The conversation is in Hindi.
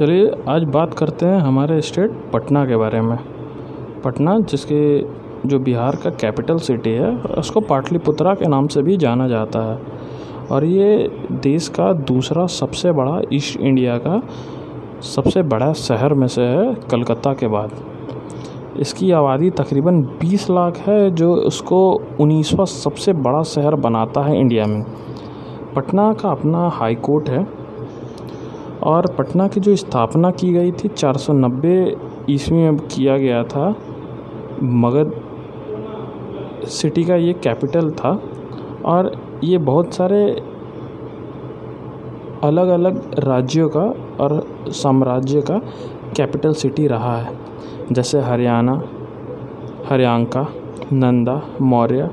चलिए, आज बात करते हैं हमारे स्टेट पटना के बारे में। पटना, जिसके जो बिहार का कैपिटल सिटी है, उसको पाटलिपुत्रा के नाम से भी जाना जाता है। और ये देश का दूसरा सबसे बड़ा ईस्ट इंडिया का सबसे बड़ा शहर में से है, कलकत्ता के बाद। इसकी आबादी तकरीबन 20 लाख है, जो उसको उन्नीसवा सबसे बड़ा शहर बनाता है इंडिया में। पटना का अपना हाई कोर्ट है और पटना की जो स्थापना की गई थी 490 ईस्वी में किया गया था, मगध सिटी का ये कैपिटल था और ये बहुत सारे अलग अलग राज्यों का और साम्राज्य का कैपिटल सिटी रहा है, जैसे हरियाणा, हरियांका, नंदा, मौर्य